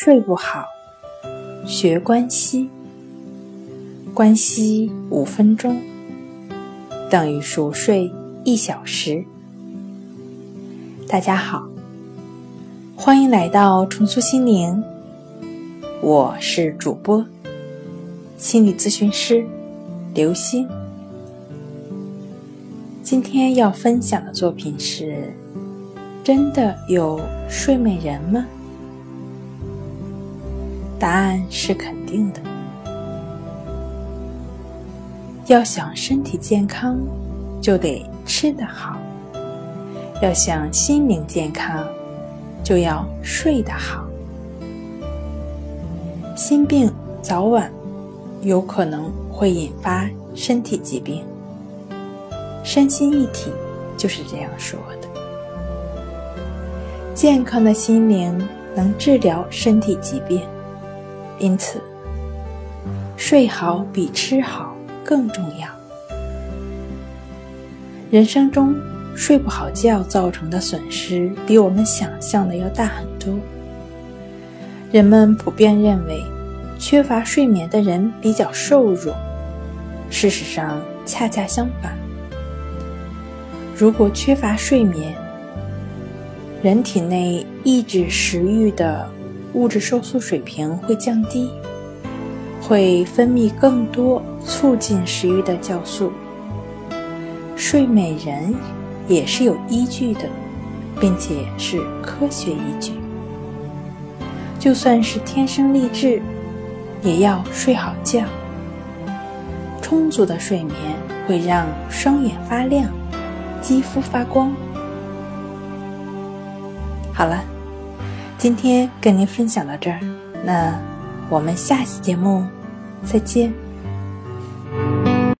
睡不好，学关息。关息五分钟等于熟睡一小时。大家好，欢迎来到重塑心灵，我是主播心理咨询师刘星。今天要分享的作品是：真的有睡美人吗？答案是肯定的。要想身体健康，就得吃得好；要想心灵健康，就要睡得好。心病早晚有可能会引发身体疾病，身心一体就是这样说的。健康的心灵能治疗身体疾病。因此，睡好比吃好更重要。人生中睡不好觉造成的损失，比我们想象的要大很多。人们普遍认为，缺乏睡眠的人比较瘦弱。事实上，恰恰相反。如果缺乏睡眠，人体内抑制食欲的。物质收缩水平会降低，会分泌更多促进食欲的酵素。睡美人也是有依据的，并且是科学依据。就算是天生丽质，也要睡好觉。充足的睡眠会让双眼发亮，肌肤发光。好了。今天跟您分享到这儿，那我们下期节目再见。